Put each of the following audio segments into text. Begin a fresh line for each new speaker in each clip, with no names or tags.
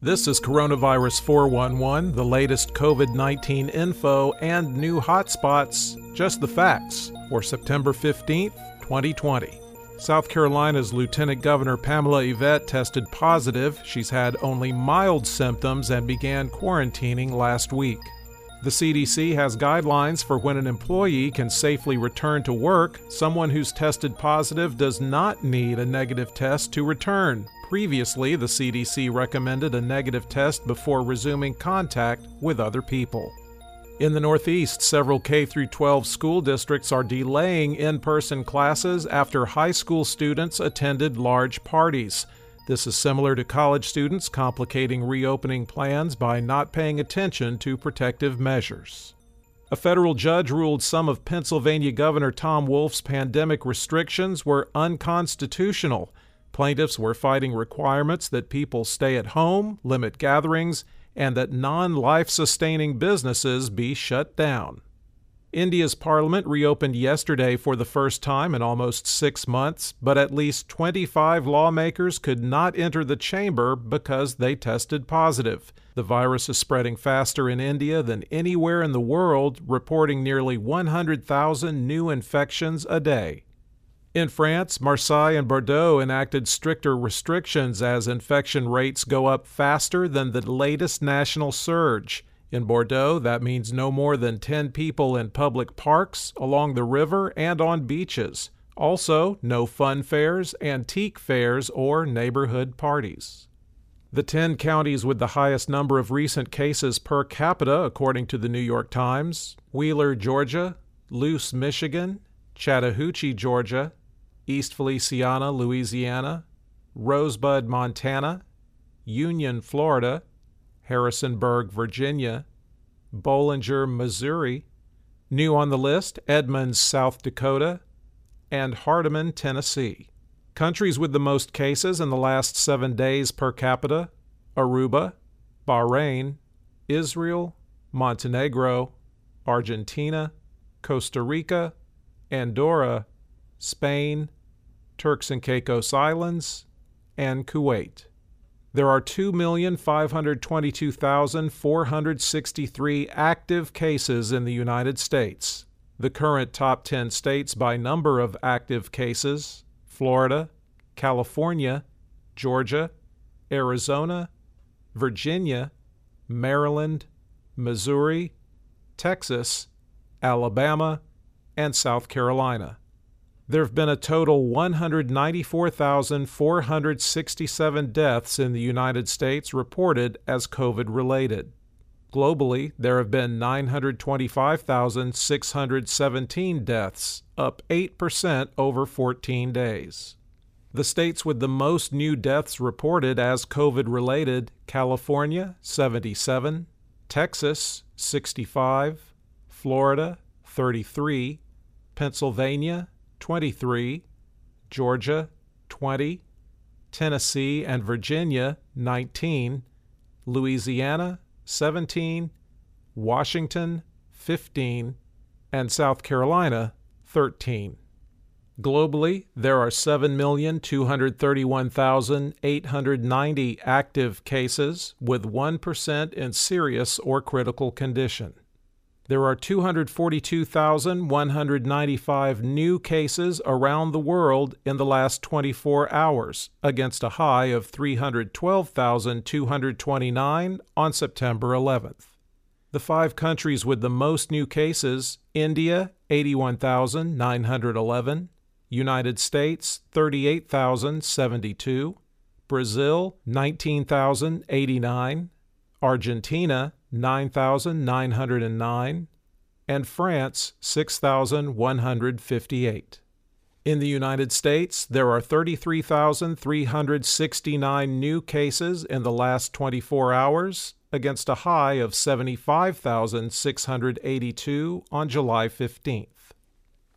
This is Coronavirus 411, the latest COVID 19 info and new hotspots, just the facts, for September 15th, 2020. South Carolina's Lieutenant Governor Pamela Evette tested positive. She's had only mild symptoms and began quarantining last week. The CDC has guidelines for when an employee can safely return to work. Someone who's tested positive does not need a negative test to return. Previously, the CDC recommended a negative test before resuming contact with other people. In the Northeast, several K 12 school districts are delaying in person classes after high school students attended large parties. This is similar to college students complicating reopening plans by not paying attention to protective measures. A federal judge ruled some of Pennsylvania Governor Tom Wolf's pandemic restrictions were unconstitutional. Plaintiffs were fighting requirements that people stay at home, limit gatherings, and that non life sustaining businesses be shut down. India's parliament reopened yesterday for the first time in almost six months, but at least 25 lawmakers could not enter the chamber because they tested positive. The virus is spreading faster in India than anywhere in the world, reporting nearly 100,000 new infections a day. In France, Marseille and Bordeaux enacted stricter restrictions as infection rates go up faster than the latest national surge. In Bordeaux, that means no more than 10 people in public parks, along the river, and on beaches. Also, no fun fairs, antique fairs, or neighborhood parties. The 10 counties with the highest number of recent cases per capita, according to the New York Times Wheeler, Georgia, Luce, Michigan, Chattahoochee, Georgia, East Feliciana, Louisiana, Rosebud, Montana, Union, Florida, Harrisonburg, Virginia, Bollinger, Missouri, new on the list, Edmunds, South Dakota, and Hardeman, Tennessee. Countries with the most cases in the last seven days per capita Aruba, Bahrain, Israel, Montenegro, Argentina, Costa Rica, Andorra, Spain, Turks and Caicos Islands, and Kuwait. There are 2,522,463 active cases in the United States. The current top 10 states by number of active cases Florida, California, Georgia, Arizona, Virginia, Maryland, Missouri, Texas, Alabama, and South Carolina there have been a total 194,467 deaths in the United States reported as COVID related. Globally, there have been 925,617 deaths, up 8% over 14 days. The states with the most new deaths reported as COVID related California, 77, Texas, 65, Florida, 33, Pennsylvania, 23, Georgia 20, Tennessee and Virginia 19, Louisiana 17, Washington 15, and South Carolina 13. Globally, there are 7,231,890 active cases, with 1% in serious or critical condition. There are 242,195 new cases around the world in the last 24 hours, against a high of 312,229 on September 11th. The five countries with the most new cases India, 81,911, United States, 38,072, Brazil, 19,089, Argentina, 9,909, and France, 6,158. In the United States, there are 33,369 new cases in the last 24 hours, against a high of 75,682 on July 15th.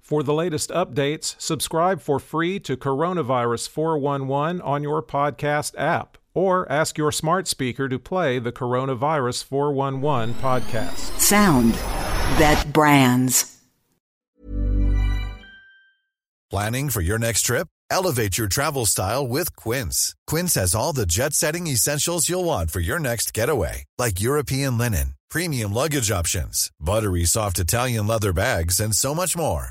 For the latest updates, subscribe for free to Coronavirus 411 on your podcast app or ask your smart speaker to play the Coronavirus 411 podcast.
Sound that brands.
Planning for your next trip? Elevate your travel style with Quince. Quince has all the jet setting essentials you'll want for your next getaway, like European linen, premium luggage options, buttery soft Italian leather bags, and so much more.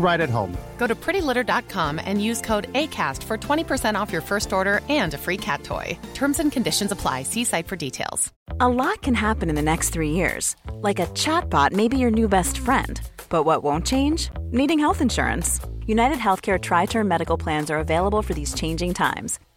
right at home.
Go to prettylitter.com and use code ACAST for 20% off your first order and a free cat toy. Terms and conditions apply. See site for details.
A lot can happen in the next three years. Like a chatbot may be your new best friend. But what won't change? Needing health insurance. United Healthcare Tri Term Medical Plans are available for these changing times.